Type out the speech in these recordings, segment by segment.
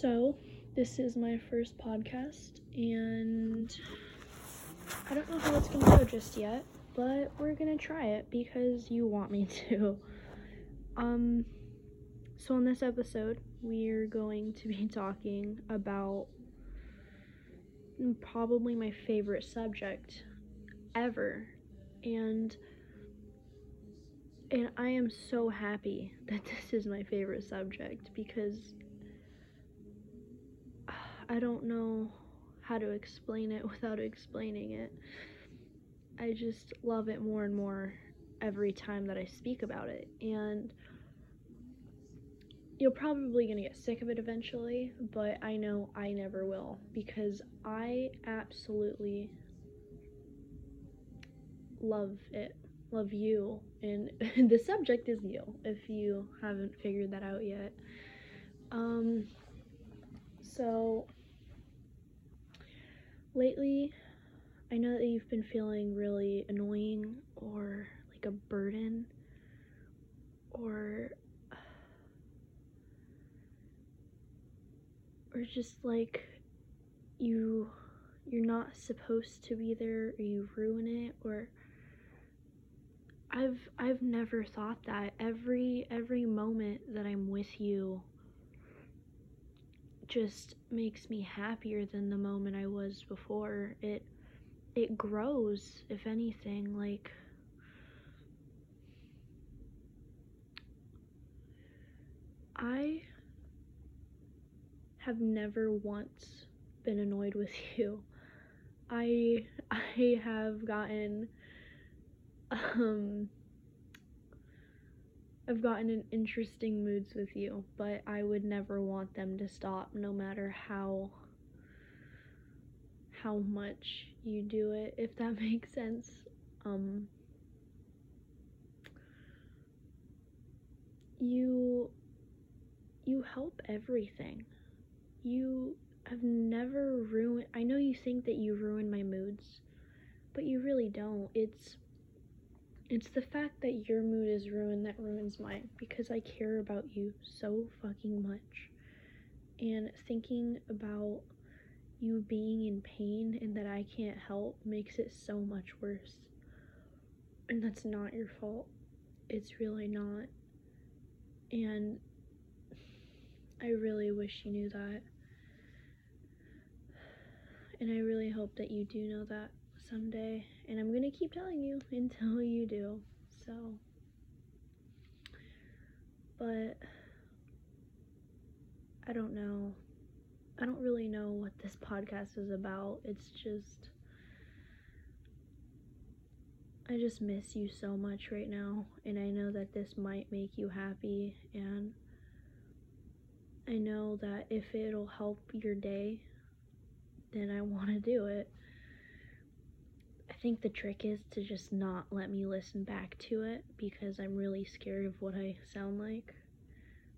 So, this is my first podcast, and I don't know how it's gonna go just yet, but we're gonna try it because you want me to. Um, so, in this episode, we're going to be talking about probably my favorite subject ever, and and I am so happy that this is my favorite subject because I don't know how to explain it without explaining it. I just love it more and more every time that I speak about it. And you're probably going to get sick of it eventually, but I know I never will because I absolutely love it. Love you. And the subject is you, if you haven't figured that out yet. Um, so lately, I know that you've been feeling really annoying or like a burden or or just like you you're not supposed to be there or you ruin it or I've I've never thought that. Every every moment that I'm with you just makes me happier than the moment I was before. It it grows, if anything, like I have never once been annoyed with you. I I have gotten um I've gotten in interesting moods with you, but I would never want them to stop no matter how how much you do it, if that makes sense. Um you you help everything. You have never ruined I know you think that you ruin my moods, but you really don't. It's it's the fact that your mood is ruined that ruins mine because I care about you so fucking much. And thinking about you being in pain and that I can't help makes it so much worse. And that's not your fault. It's really not. And I really wish you knew that. And I really hope that you do know that someday. And I'm to keep telling you until you do. So, but I don't know. I don't really know what this podcast is about. It's just. I just miss you so much right now, and I know that this might make you happy, and I know that if it'll help your day, then I want to do it. I think the trick is to just not let me listen back to it because I'm really scared of what I sound like.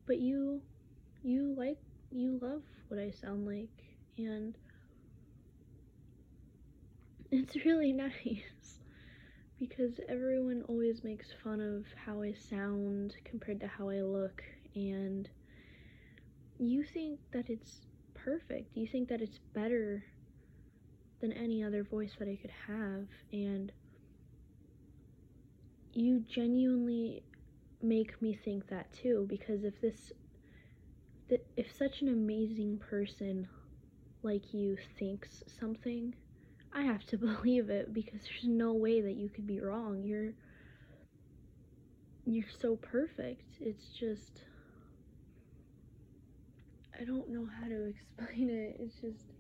But you you like you love what I sound like and it's really nice because everyone always makes fun of how I sound compared to how I look and you think that it's perfect. You think that it's better than any other voice that I could have and you genuinely make me think that too because if this if such an amazing person like you thinks something I have to believe it because there's no way that you could be wrong. You're you're so perfect. It's just I don't know how to explain it. It's just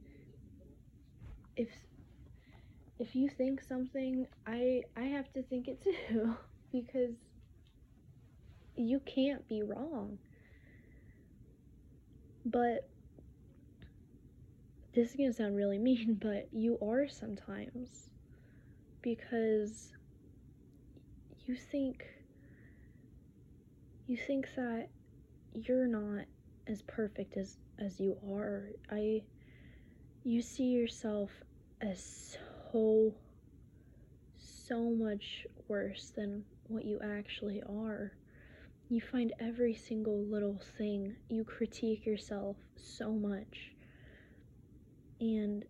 if if you think something, I I have to think it too because you can't be wrong. But this is gonna sound really mean, but you are sometimes because you think you think that you're not as perfect as as you are. I you see yourself as so so much worse than what you actually are. you find every single little thing. You critique yourself so much. And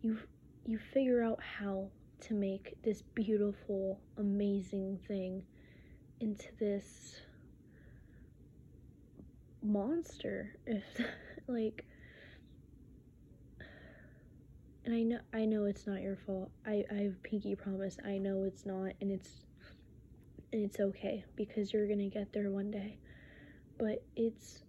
you you figure out how to make this beautiful, amazing thing into this monster if like and I know I know it's not your fault. I I have pinky promise. I know it's not and it's and it's okay because you're going to get there one day. But it's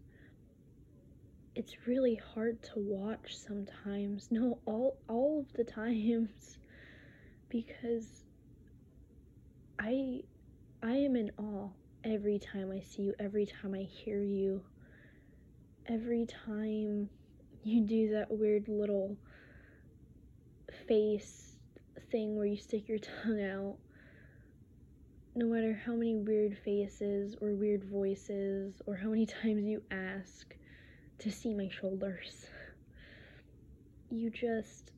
it's really hard to watch sometimes. No, all all of the times because I I am in awe every time I see you, every time I hear you, every time you do that weird little face thing where you stick your tongue out. No matter how many weird faces or weird voices or how many times you ask to see my shoulders, you just.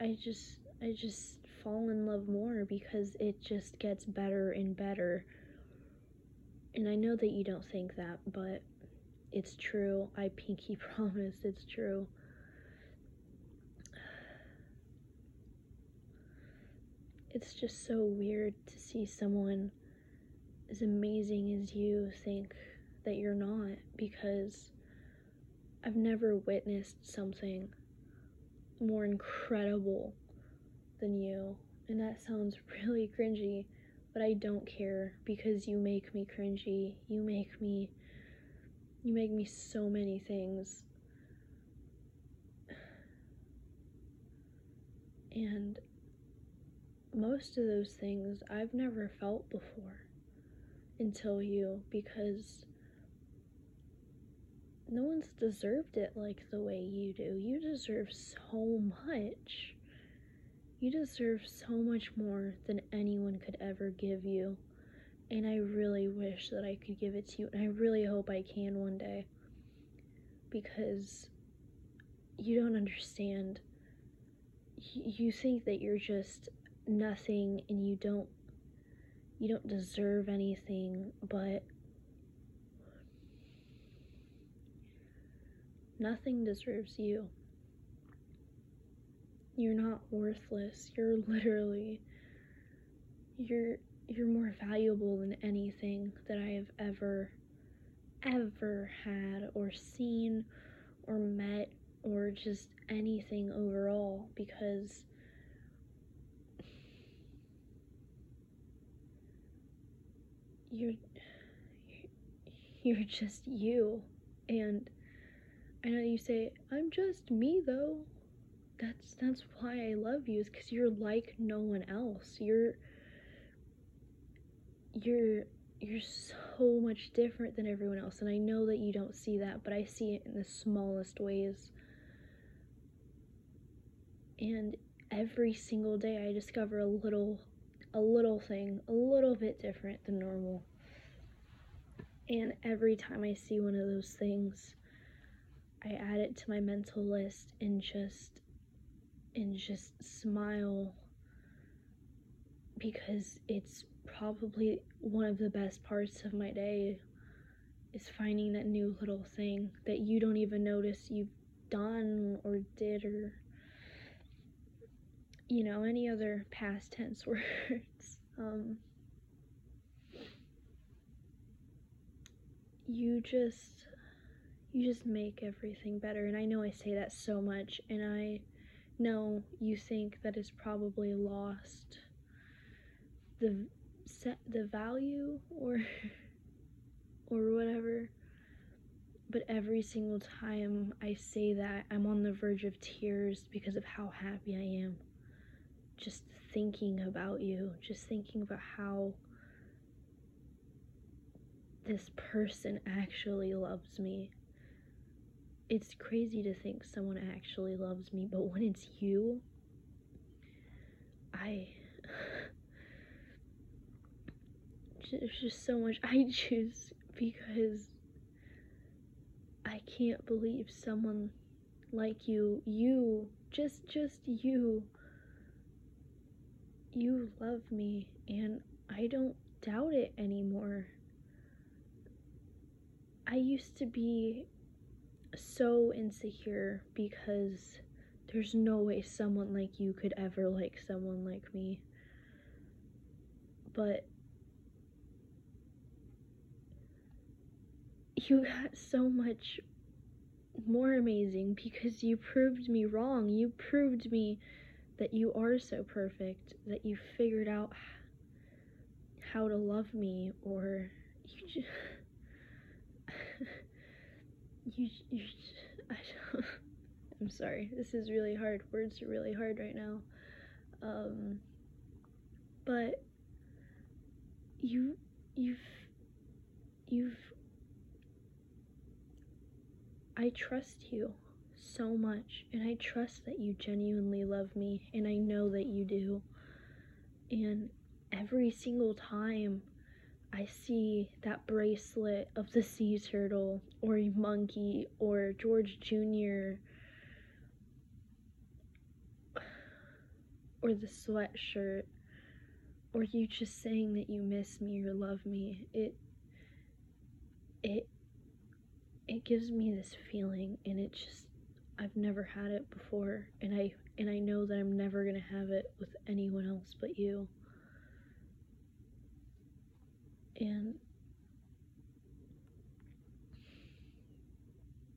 I just. I just fall in love more because it just gets better and better. And I know that you don't think that, but it's true. I pinky promise it's true. It's just so weird to see someone as amazing as you think that you're not because I've never witnessed something more incredible than you. And that sounds really cringy, but I don't care because you make me cringy. You make me you make me so many things. And most of those things I've never felt before until you because no one's deserved it like the way you do. You deserve so much. You deserve so much more than anyone could ever give you. And I really wish that I could give it to you. And I really hope I can one day. Because you don't understand. You think that you're just nothing and you don't you don't deserve anything, but nothing deserves you. You're not worthless. You're literally you're you're more valuable than anything that I have ever ever had or seen or met or just anything overall because you're you're just you. And I know you say I'm just me though. That's that's why I love you is cuz you're like no one else. You're you're you're so much different than everyone else and I know that you don't see that but I see it in the smallest ways. And every single day I discover a little a little thing a little bit different than normal. And every time I see one of those things I add it to my mental list and just and just smile because it's probably one of the best parts of my day is finding that new little thing that you don't even notice you've done or did or you know any other past tense words. Um you just you just make everything better. And I know I say that so much and I know you think that is probably lost the set the value or or whatever. But every single time I say that I'm on the verge of tears because of how happy I am. Just thinking about you just thinking about how this person actually loves me. It's crazy to think someone actually loves me but when it's you I there's just so much I choose because I can't believe someone like you, you, just just you you love me, and I don't doubt it anymore. I used to be so insecure because there's no way someone like you could ever like someone like me. But you got so much more amazing because you proved me wrong. You proved me that you are so perfect, that you figured out how to love me, or you just. you, you, I don't, I'm sorry. This is really hard. Words are really hard right now. Um, but you, you've, you've I trust you so much, and I trust that you genuinely love me, and I know that you do. And every single time I see that bracelet of the sea turtle, or a monkey, or George Jr., or the sweatshirt, or you just saying that you miss me or love me, it it it gives me this feeling and it just I've never had it before and I and I know that I'm never going to have it with anyone else but you. And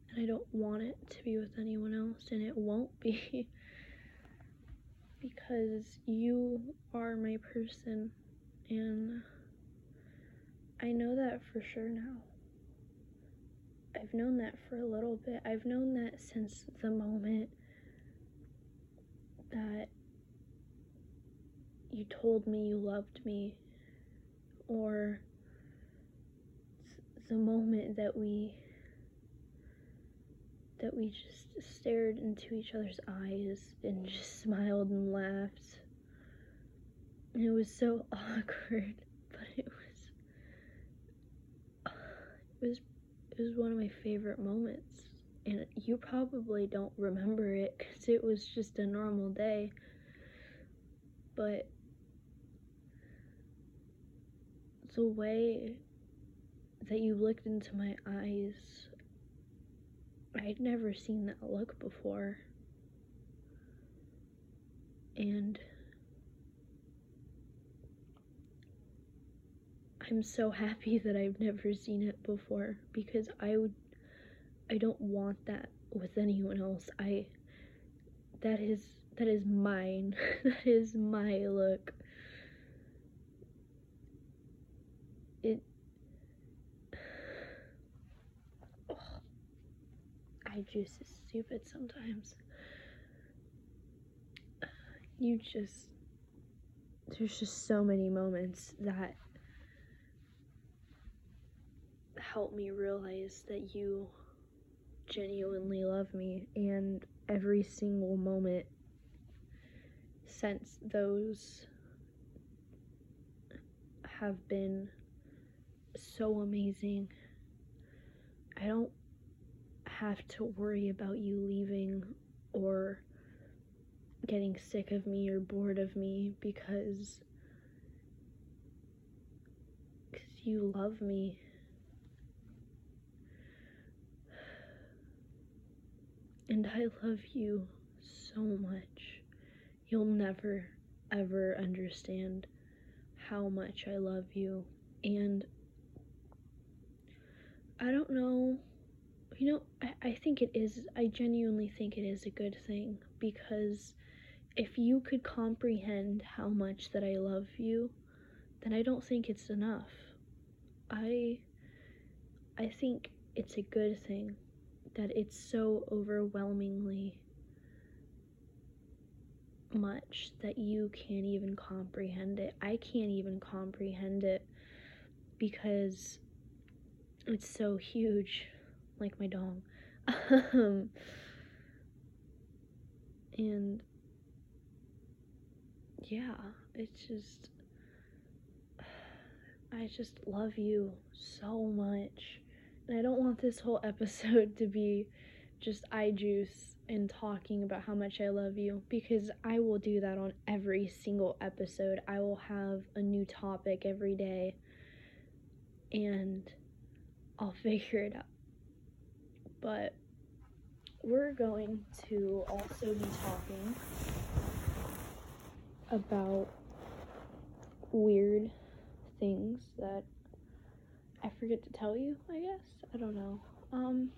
and I don't want it to be with anyone else and it won't be because you are my person and I know that for sure now. I've known that for a little bit. I've known that since the moment that you told me you loved me, or the moment that we that we just stared into each other's eyes and just smiled and laughed. And it was so awkward, but it was it was was one of my favorite moments. And you probably don't remember it because it was just a normal day. But the way that you looked into my eyes, I'd never seen that look before. And I'm so happy that I've never seen it before because I would I don't want that with anyone else. I that is that is mine. that is my look. It oh, eye juice is stupid sometimes. You just there's just so many moments that help me realize that you genuinely love me and every single moment since those have been so amazing. I don't have to worry about you leaving or getting sick of me or bored of me because cuz you love me And I love you so much. You'll never, ever understand how much I love you. And I don't know, you know, I, I think it is, I genuinely think it is a good thing because if you could comprehend how much that I love you, then I don't think it's enough. I I think it's a good thing that it's so overwhelmingly much that you can't even comprehend it. I can't even comprehend it because it's so huge, like my dong. um, and yeah, it's just, I just love you so much. I don't want this whole episode to be just eye juice and talking about how much I love you because I will do that on every single episode. I will have a new topic every day and I'll figure it out. But we're going to also be talking about weird things that I forget to tell you, I guess. I don't know. Um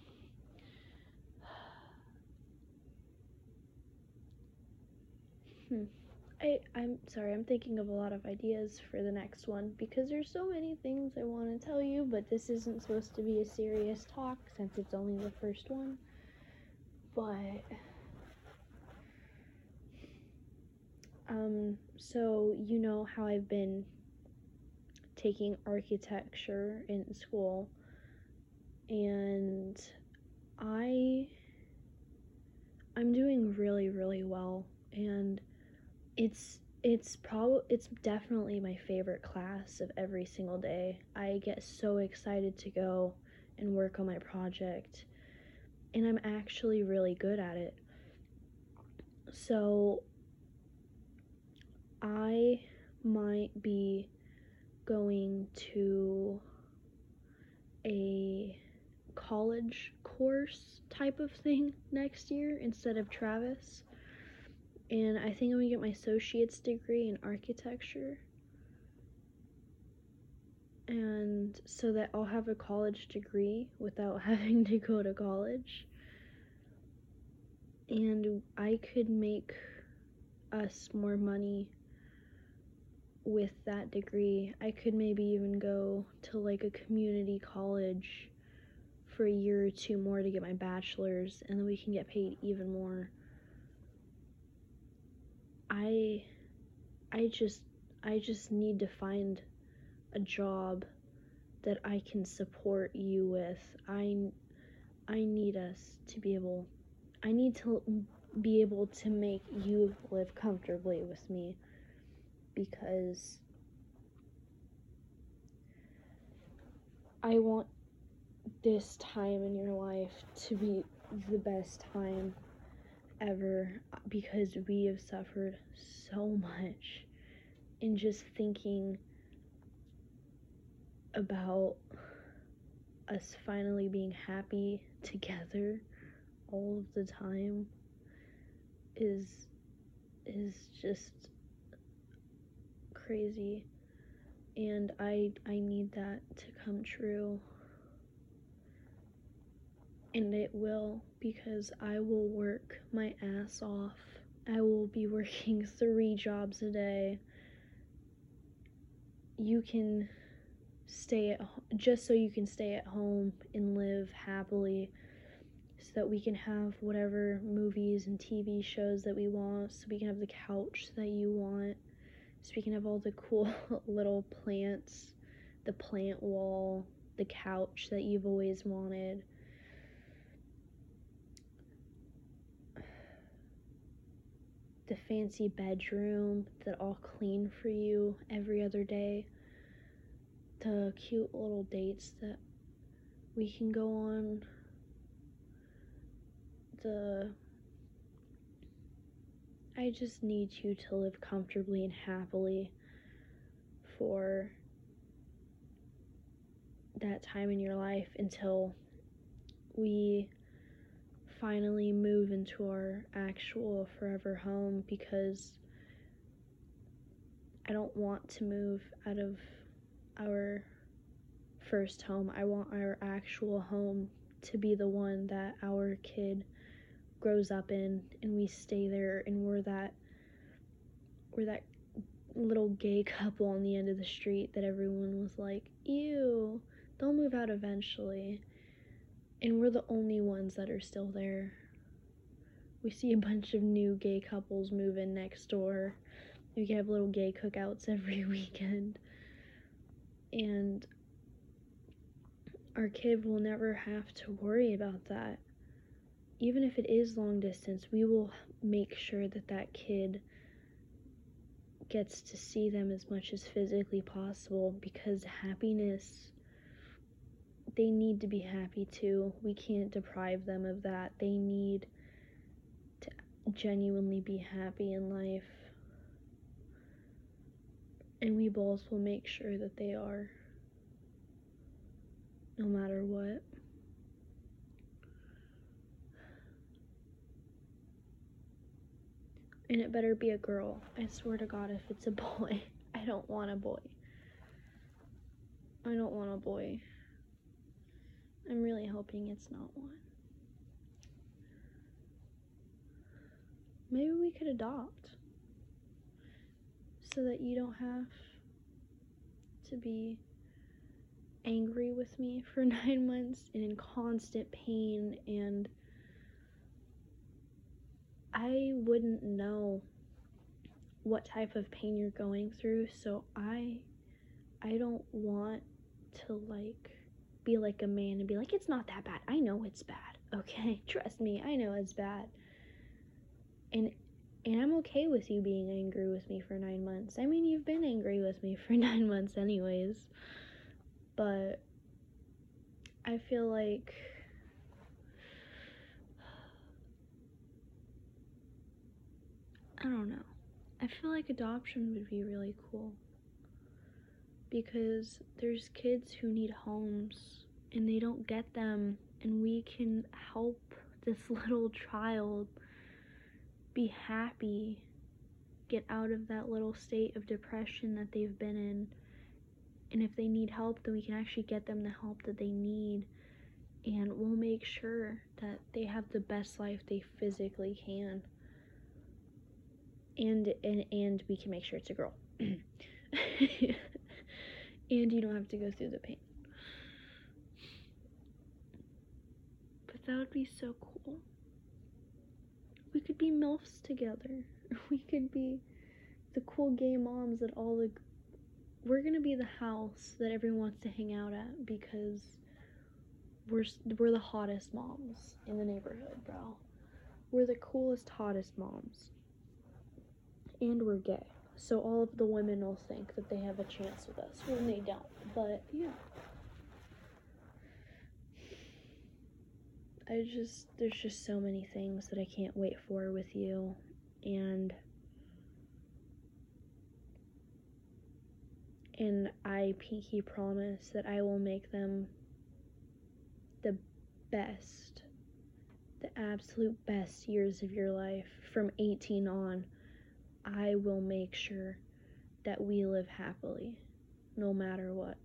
Hmm. I, I'm sorry, I'm thinking of a lot of ideas for the next one because there's so many things I want to tell you, but this isn't supposed to be a serious talk since it's only the first one. But um so you know how I've been taking architecture in school and I I'm doing really really well and it's it's probably it's definitely my favorite class of every single day. I get so excited to go and work on my project and I'm actually really good at it. So I might be going to a college course type of thing next year instead of Travis and I think I'm gonna get my associate's degree in architecture. And so that I'll have a college degree without having to go to college. And I could make us more money with that degree. I could maybe even go to like a community college for a year or two more to get my bachelor's, and then we can get paid even more. I I just I just need to find a job that I can support you with. I I need us to be able I need to be able to make you live comfortably with me because I want this time in your life to be the best time ever because we have suffered so much in just thinking about us finally being happy together all of the time is is just crazy and I I need that to come true and it will because I will work my ass off. I will be working three jobs a day. You can stay at just so you can stay at home and live happily so that we can have whatever movies and TV shows that we want so we can have the couch that you want so of all the cool little plants the plant wall the couch that you've always wanted. The fancy bedroom that I'll clean for you every other day, the cute little dates that we can go on, the I just need you to live comfortably and happily for that time in your life until we finally move into our actual forever home because I don't want to move out of our first home. I want our actual home to be the one that our kid grows up in and we stay there and we're that we're that little gay couple on the end of the street that everyone was like, "Ew, they'll move out eventually." and we're the only ones that are still there. We see a bunch of new gay couples move in next door. We can have little gay cookouts every weekend. And our kid will never have to worry about that. Even if it is long distance, we will make sure that that kid gets to see them as much as physically possible because happiness they need to be happy too. We can't deprive them of that. They need to genuinely be happy in life. And we both will make sure that they are. No matter what. And it better be a girl. I swear to God, if it's a boy, I don't want a boy. I don't want a boy. I'm really hoping it's not one. Maybe we could adopt so that you don't have to be angry with me for nine months and in constant pain and I wouldn't know what type of pain you're going through so I I don't want to like be like a man and be like it's not that bad. I know it's bad. Okay? Trust me. I know it's bad. And and I'm okay with you being angry with me for 9 months. I mean, you've been angry with me for 9 months anyways. But I feel like I don't know. I feel like adoption would be really cool. Because there's kids who need homes and they don't get them, and we can help this little child be happy, get out of that little state of depression that they've been in. And if they need help, then we can actually get them the help that they need. And we'll make sure that they have the best life they physically can and and and we can make sure it's a girl. And you don't have to go through the pain. But that would be so cool. We could be milfs together. We could be the cool gay moms that all the we're gonna be the house that everyone wants to hang out at because we're we're the hottest moms in the neighborhood bro. We're the coolest hottest moms and we're gay. So all of the women will think that they have a chance with us when they don't. But yeah. I just, there's just so many things that I can't wait for with you. And, and I pinky promise that I will make them the best, the absolute best years of your life from 18 on. I will make sure that we live happily no matter what.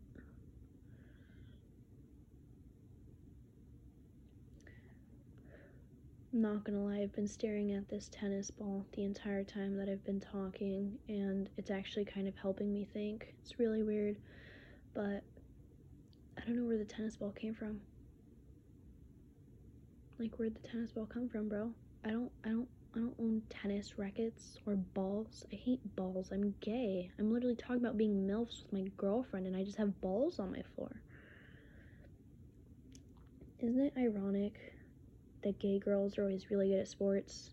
I'm not gonna lie, I've been staring at this tennis ball the entire time that I've been talking, and it's actually kind of helping me think. It's really weird, but I don't know where the tennis ball came from. Like, where'd the tennis ball come from, bro? I don't, I don't I don't own tennis rackets or balls. I hate balls. I'm gay. I'm literally talking about being MILFs with my girlfriend and I just have balls on my floor. Isn't it ironic that gay girls are always really good at sports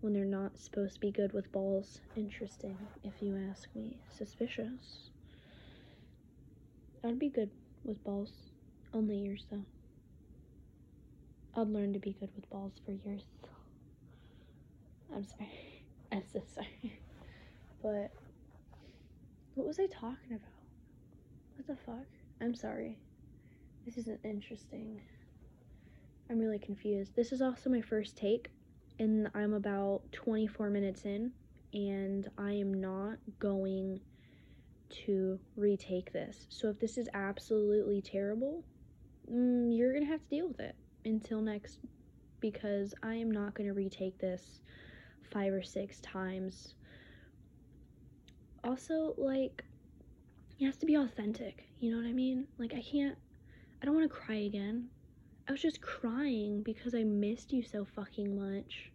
when they're not supposed to be good with balls? Interesting, if you ask me. Suspicious. I'd be good with balls. Only years, though. I'd learn to be good with balls for years. I'm sorry. I'm so sorry. But what was I talking about? What the fuck? I'm sorry. This isn't interesting. I'm really confused. This is also my first take, and I'm about 24 minutes in, and I am not going to retake this. So if this is absolutely terrible, mm, you're gonna have to deal with it until next, because I am not gonna retake this five or six times. Also, like, it has to be authentic. You know what I mean? Like, I can't, I don't want to cry again. I was just crying because I missed you so fucking much.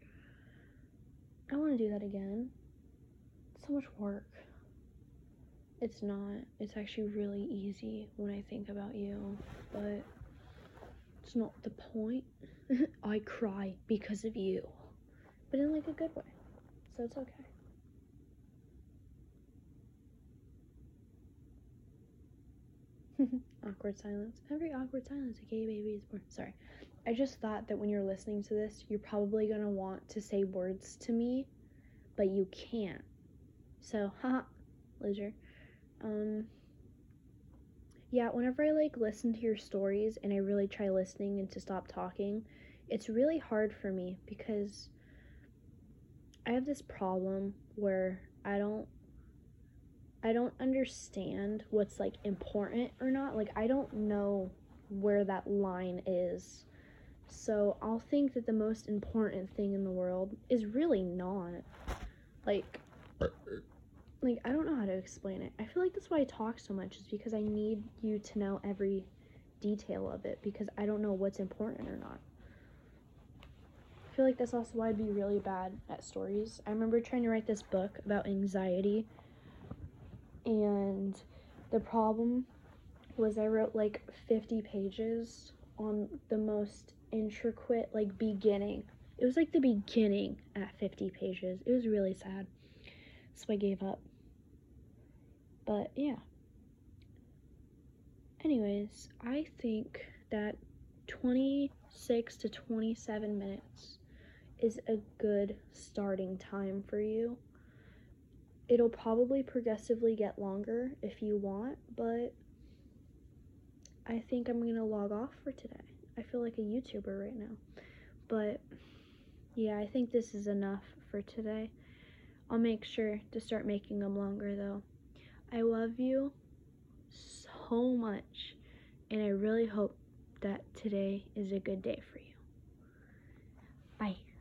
I don't want to do that again. It's so much work. It's not. It's actually really easy when I think about you, but it's not the point. I cry because of you but in like a good way. So it's okay. awkward silence. Every awkward silence, a gay baby is born. Sorry. I just thought that when you're listening to this, you're probably gonna want to say words to me, but you can't. So, haha, loser. Um, yeah, whenever I like listen to your stories and I really try listening and to stop talking, it's really hard for me because I have this problem where I don't I don't understand what's like important or not. Like I don't know where that line is. So I'll think that the most important thing in the world is really not. Like like I don't know how to explain it. I feel like that's why I talk so much is because I need you to know every detail of it because I don't know what's important or not. I feel like that's also why I'd be really bad at stories. I remember trying to write this book about anxiety and the problem was I wrote like 50 pages on the most intricate like beginning. It was like the beginning at 50 pages. It was really sad. So I gave up. But yeah. Anyways, I think that 26 to 27 minutes is a good starting time for you. It'll probably progressively get longer if you want, but I think I'm to log off for today. I feel like a YouTuber right now. But yeah, I think this is enough for today. I'll make sure to start making them longer though. I love you so much, and I really hope that today is a good day for you. Bye.